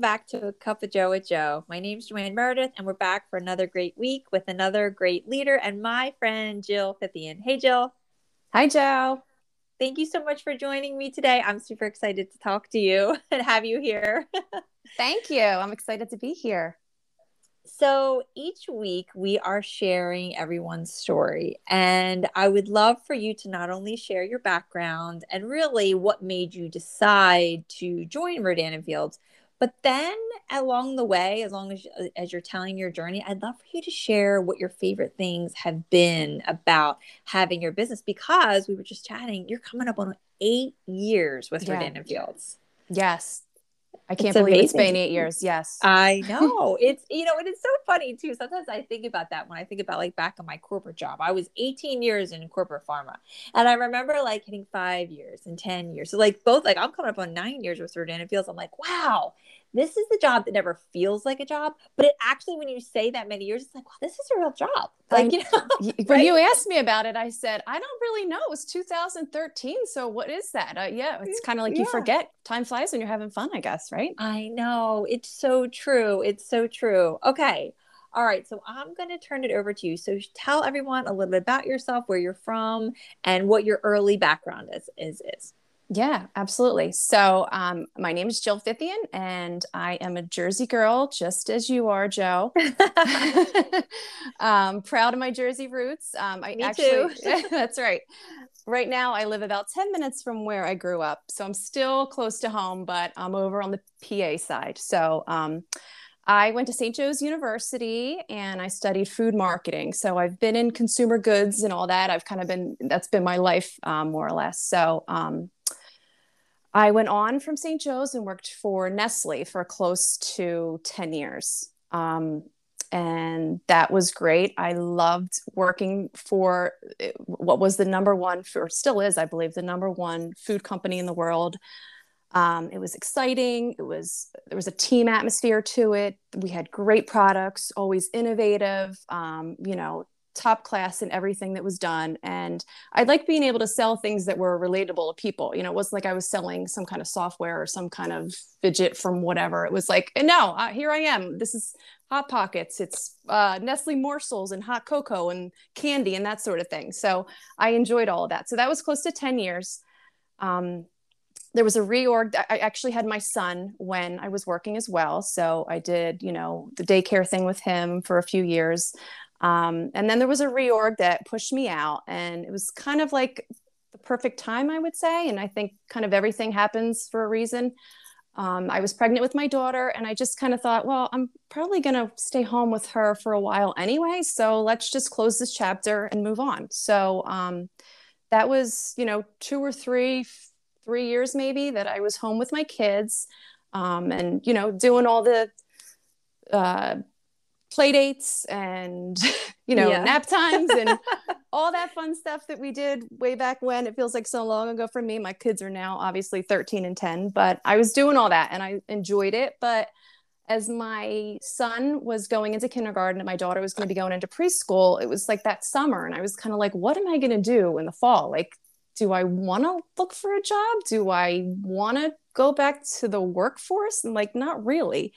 Back to a cup of Joe with Joe. My name's Joanne Meredith, and we're back for another great week with another great leader and my friend Jill Fithian. Hey, Jill. Hi, Joe. Thank you so much for joining me today. I'm super excited to talk to you and have you here. Thank you. I'm excited to be here. So each week we are sharing everyone's story. And I would love for you to not only share your background and really what made you decide to join Rodan and Fields, but then along the way, as long as uh, as you're telling your journey, I'd love for you to share what your favorite things have been about having your business because we were just chatting. You're coming up on eight years with yeah. and Fields. Yes. I can't it's believe amazing. it's been eight years. Yes. I know. it's, you know, and it's so funny too. Sometimes I think about that when I think about like back in my corporate job. I was 18 years in corporate pharma. And I remember like hitting five years and 10 years. So like both, like I'm coming up on nine years with Rodan and Fields. I'm like, wow, this is the job that never feels like a job, but it actually, when you say that many years, it's like, wow, this is a real job. Like, you know, when right? you asked me about it, I said, I don't really know. It was 2013. So what is that? Uh, yeah, it's kind of like yeah. you forget. Time flies when you're having fun, I guess, right? I know. It's so true. It's so true. Okay. All right, so I'm going to turn it over to you. So tell everyone a little bit about yourself, where you're from, and what your early background is is is. Yeah, absolutely. So, um, my name is Jill Fithian, and I am a Jersey girl, just as you are, Joe. um, proud of my Jersey roots. Um, I Me actually, too. that's right. Right now, I live about 10 minutes from where I grew up. So, I'm still close to home, but I'm over on the PA side. So, um, I went to St. Joe's University and I studied food marketing. So I've been in consumer goods and all that. I've kind of been, that's been my life um, more or less. So um, I went on from St. Joe's and worked for Nestle for close to 10 years. Um, and that was great. I loved working for eh, what was the number one, for still is, I believe, the number one food company in the world. Um, it was exciting. It was there was a team atmosphere to it. We had great products, always innovative. Um, you know, top class in everything that was done. And I like being able to sell things that were relatable to people. You know, it wasn't like I was selling some kind of software or some kind of fidget from whatever. It was like, no, uh, here I am. This is Hot Pockets. It's uh, Nestle morsels and hot cocoa and candy and that sort of thing. So I enjoyed all of that. So that was close to 10 years. Um, there was a reorg. I actually had my son when I was working as well. So I did, you know, the daycare thing with him for a few years. Um, and then there was a reorg that pushed me out, and it was kind of like the perfect time, I would say. And I think kind of everything happens for a reason. Um, I was pregnant with my daughter, and I just kind of thought, well, I'm probably going to stay home with her for a while anyway. So let's just close this chapter and move on. So um, that was, you know, two or three, three years maybe that I was home with my kids um, and, you know, doing all the uh, play dates and you know yeah. nap times and all that fun stuff that we did way back when. It feels like so long ago for me. My kids are now obviously 13 and 10 but i was doing all that and i enjoyed it. But as my son was going into kindergarten and my daughter was going to be going into preschool it was like that summer and i was kind of like what am i going to do in the fall? Like do i want to look for a job? Do i want to go back to the workforce? And like not really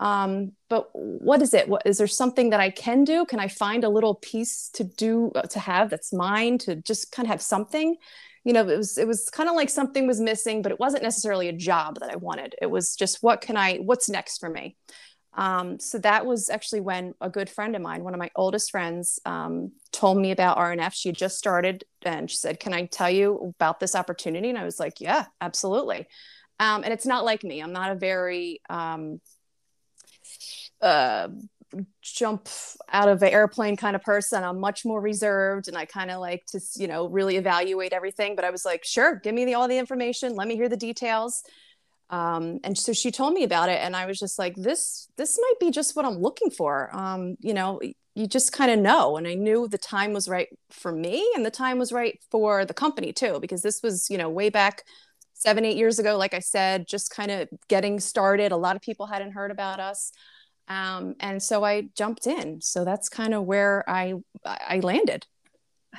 um, but what is it what is there something that i can do can i find a little piece to do uh, to have that's mine to just kind of have something you know it was it was kind of like something was missing but it wasn't necessarily a job that i wanted it was just what can i what's next for me Um, so that was actually when a good friend of mine, one of my oldest friends, um, told me about RNF. She had just started and she said, Can I tell you about this opportunity? And I was like, Yeah, absolutely. Um, and it's not like me. I'm not a very um, uh, jump out of an airplane kind of person. I'm much more reserved and I kind of like to, you know, really evaluate everything. But I was like, sure, give me the, all the information. Let me hear the details um, and so she told me about it and i was just like this this might be just what i'm looking for um, you know you just kind of know and i knew the time was right for me and the time was right for the company too because this was you know way back seven eight years ago like i said just kind of getting started a lot of people hadn't heard about us. Um, and so i jumped in. So that's kind of where i i landed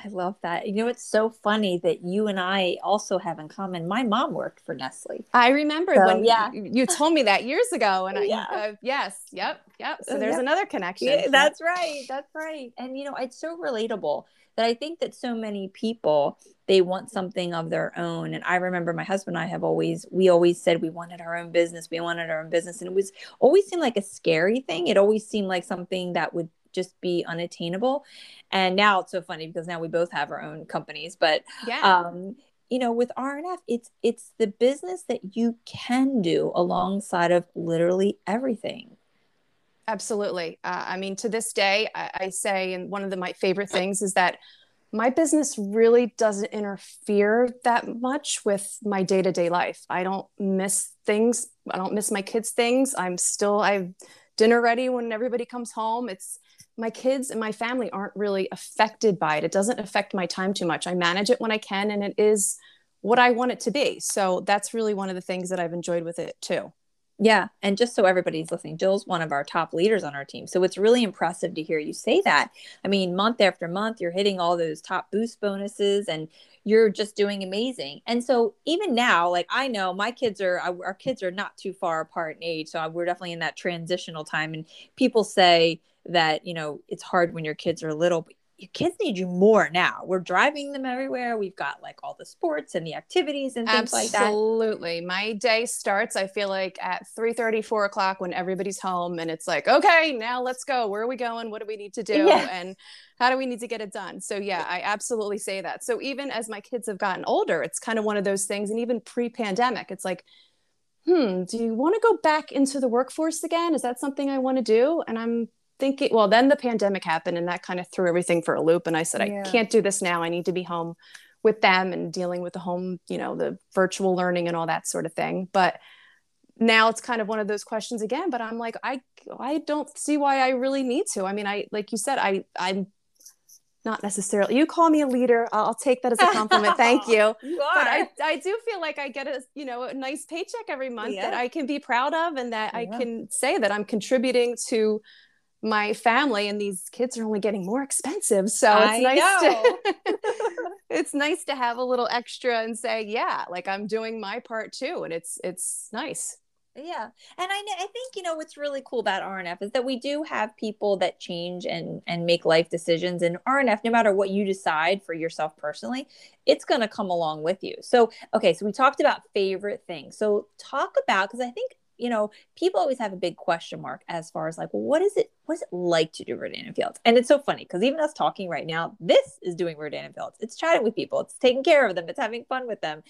I love that. You know, it's so funny that you and I also have in common. My mom worked for Nestle. I remember so, when yeah. you, you, told me that years ago. And yeah. I, uh, yes, yep, yep. So there's yep. another connection. Yeah, that's right. That's right. And, you know, it's so relatable that I think that so many people, they want something of their own. And I remember my husband and I have always, we always said we wanted our own business. We wanted our own business. And it was always seemed like a scary thing. It always seemed like something that would just be unattainable. And now it's so funny because now we both have our own companies, but yeah. um, you know, with RNF, it's it's the business that you can do alongside of literally everything. Absolutely. Uh, I mean, to this day, I, I say, and one of the, my favorite things is that my business really doesn't interfere that much with my day to day life. I don't miss things. I don't miss my kids' things. I'm still, I've dinner ready when everybody comes home. It's my kids and my family aren't really affected by it. It doesn't affect my time too much. I manage it when I can, and it is what I want it to be. So that's really one of the things that I've enjoyed with it too. Yeah. And just so everybody's listening, Jill's one of our top leaders on our team. So it's really impressive to hear you say that. I mean, month after month, you're hitting all those top boost bonuses and you're just doing amazing. And so even now, like I know my kids are, our kids are not too far apart in age. So we're definitely in that transitional time. And people say, that you know it's hard when your kids are little but your kids need you more now. We're driving them everywhere. We've got like all the sports and the activities and things Absolutely. like that. Absolutely. My day starts i feel like at 3 30 4 o'clock when everybody's home and it's like okay now let's go. Where are we going? What do we need to do? Yeah. and how do we need to get it done? So yeah i absolutely say that. So even as my kids have gotten older it's kind of one of those things and even pre-pandemic it's like hmm do you want to go back into the workforce again? Is that something i want to do? And i'm thinking well then the pandemic happened and that kind of threw everything for a loop and i said yeah. i can't do this now i need to be home with them and dealing with the home you know the virtual learning and all that sort of thing but now it's kind of one of those questions again but i'm like i i don't see why i really need to i mean i like you said i i'm not necessarily you call me a leader i'll take that as a compliment thank you, you but I, I do feel like i get a you know a nice paycheck every month yeah. that i can be proud of and that yeah. i can say that i'm contributing to my family and these kids are only getting more expensive. So it's I nice to it's nice to have a little extra and say yeah like i'm doing my part too and it's it's nice. Yeah. And I, I think you know what's really cool about rnf is that we do have people that change and and make life decisions and rnf no matter what you decide for yourself personally it's going to come along with you. So okay so we talked about favorite things. So talk about because i think you know, people always have a big question mark as far as like, well, what is it? What is it like to do Rodan Fields? And it's so funny because even us talking right now, this is doing Rodan Fields. It's chatting with people. It's taking care of them. It's having fun with them.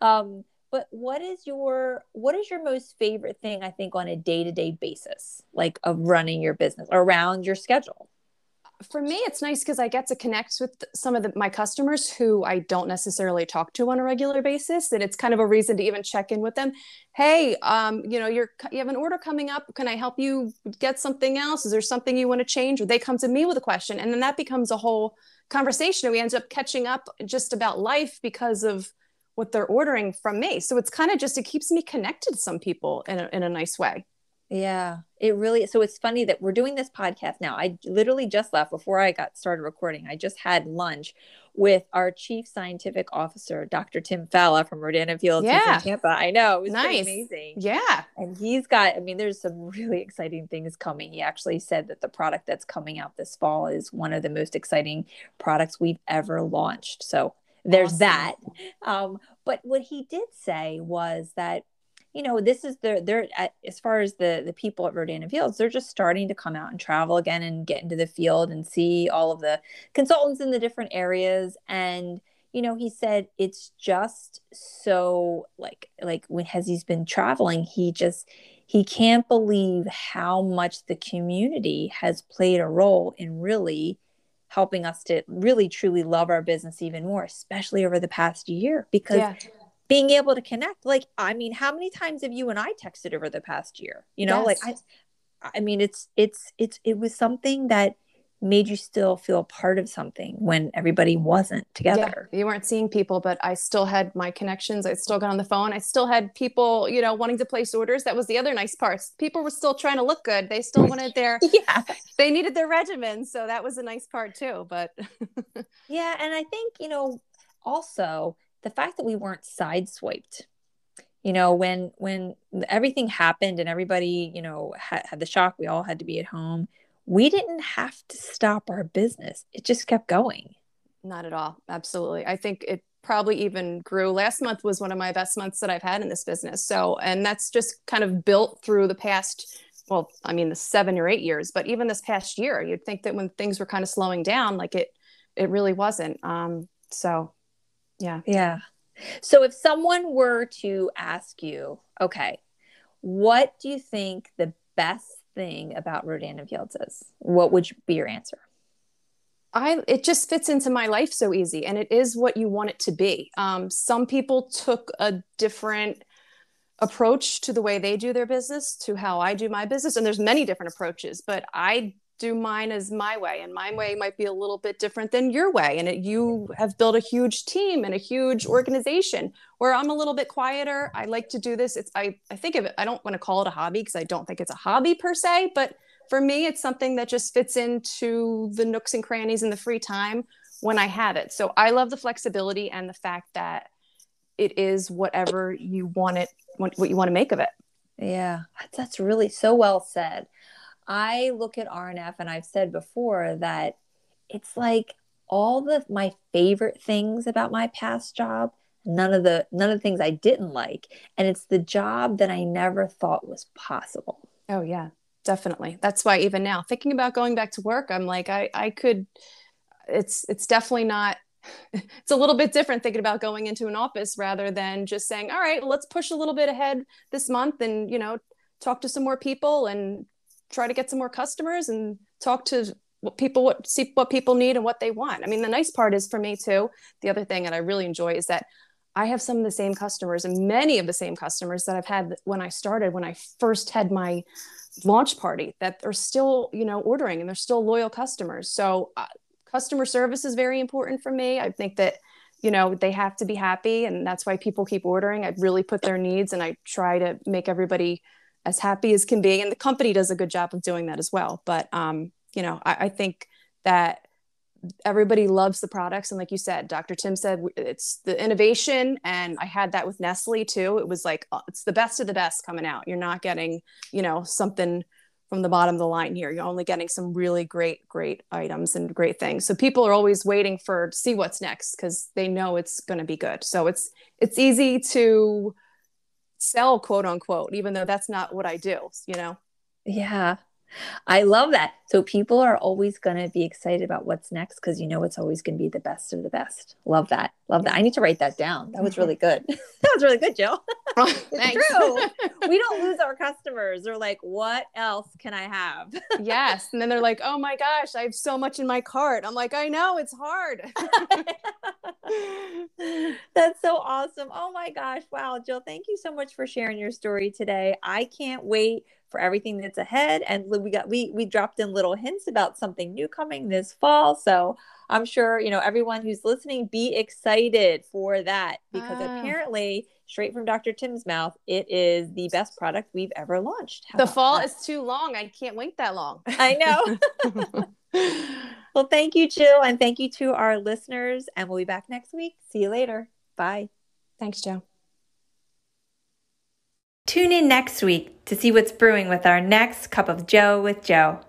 Um, but what is your what is your most favorite thing? I think on a day to day basis, like of running your business around your schedule for me it's nice because i get to connect with some of the, my customers who i don't necessarily talk to on a regular basis and it's kind of a reason to even check in with them. Hey um, you know you're you have an order coming up. Can i help you get something else? Is there something you want to change? Or they come to me with a question and then that becomes a whole conversation and we end up catching up just about life because of what they're ordering from me. So it's kind of just it keeps me connected to some people in a, in a nice way yeah, it really. So it's funny that we're doing this podcast now. I literally just left before I got started recording. I just had lunch with our chief scientific officer, Dr. Tim Falla from Rodan and Fields yeah. in Tampa. I know it was nice. amazing. Yeah, and he's got. I mean, there's some really exciting things coming. He actually said that the product that's coming out this fall is one of the most exciting products we've ever launched. So there's awesome. that. Um, but what he did say was that you know, this is the they're at, as far as the the people at and Fields, they're just starting to come out and travel again and get into the field and see all of the consultants in the different areas. And you know, he said it's just so like like when has he's been traveling, he just he can't believe how much the community has played a role in really helping us to really truly love our business even more, especially over the past year because. Yeah being able to connect like i mean how many times have you and i texted over the past year you know yes. like i i mean it's it's it's it was something that made you still feel part of something when everybody wasn't together. Yeah, you weren't seeing people, but I still had my connections. I still got on the phone. I still had people, you know, wanting to place orders. That was the other nice part. People were still trying to look good. They still wanted their, yeah, they needed their regimen. So that was a nice part too. But yeah. And I think, you know, also the fact that we weren't sideswiped you know when when everything happened and everybody you know had, had, the shock we all had to be at home we didn't have to stop our business. It just kept going. Not at all. Absolutely. I think it probably even grew. Last month was one of my best months that i've had in this business. So and that's just kind of built through the past well i mean the seven or eight years but even this past year you'd think that when things were kind of slowing down like it it really wasn't. Um so yeah. Yeah. So if someone were to ask you, okay, what do you think the best thing about Rodan and Fields is? What would be your answer? I it just fits into my life so easy and it is what you want it to be. Um, some people took a different approach to the way they do their business to how I do my business and there's many different approaches, but I do mine as my way and my way might be a little bit different than your way and it, you have built a huge team and a huge organization where i'm a little bit quieter. I like to do this. It's i, I think of it i don't want to call it a hobby because i don't think it's a hobby per se but for me it's something that just fits into the nooks and crannies in the free time when i have it. So i love the flexibility and the fact that it is whatever you want it what you want to make of it. Yeah that's really so well said I look at RNF and I've said before that it's like all the my favorite things about my past job, none of the none of the things I didn't like, and it's the job that I never thought was possible. Oh yeah, definitely. That's why even now thinking about going back to work, I'm like I I could it's it's definitely not it's a little bit different thinking about going into an office rather than just saying all right let's push a little bit ahead this month and you know talk to some more people and try to get some more customers and talk to what people what see what people need and what they want. I mean, the nice part is for me too. The other thing that I really enjoy is that I have some of the same customers and many of the same customers that I've had when I started when I first had my launch party that are still you know ordering and they're still loyal customers. So uh, customer service is very important for me. I think that you know they have to be happy and that's why people keep ordering. I really put their needs and I try to make everybody as happy as can be and the company does a good job of doing that as well. But um, you know I, I, think that everybody loves the products and like you said dr tim said it's the innovation and i had that with nestle too. It was like uh, it's the best of the best coming out. You're not getting you know something from the bottom of the line here. You're only getting some really great great items and great things. So people are always waiting for to see what's next because they know it's going to be good. So it's it's easy to sell quote unquote even though that's not what i do you know? Yeah I love that. So people are always going to be excited about what's next because you know it's always going to be the best of the best. Love that. Love that. I need to write that down. That was really good. that was really good, Jill. it's true. we don't lose our customers. They're like, what else can I have? yes. And then they're like, oh my gosh, I have so much in my cart. I'm like, I know it's hard. That's so awesome. Oh my gosh. Wow. Jill, thank you so much for sharing your story today. I can't wait for everything that's ahead. And we got we we dropped in little hints about something new coming this fall. So I'm sure you know everyone who's listening be excited for that because ah. apparently straight from Dr. Tim's mouth, it is the best product we've ever launched. How the fall that? is too long. I can't wait that long. I know. well, thank you, Jill, and thank you to our listeners. And we'll be back next week. See you later. Bye. Thanks, Joe. Tune in next week to see what's brewing with our next Cup of Joe with Joe.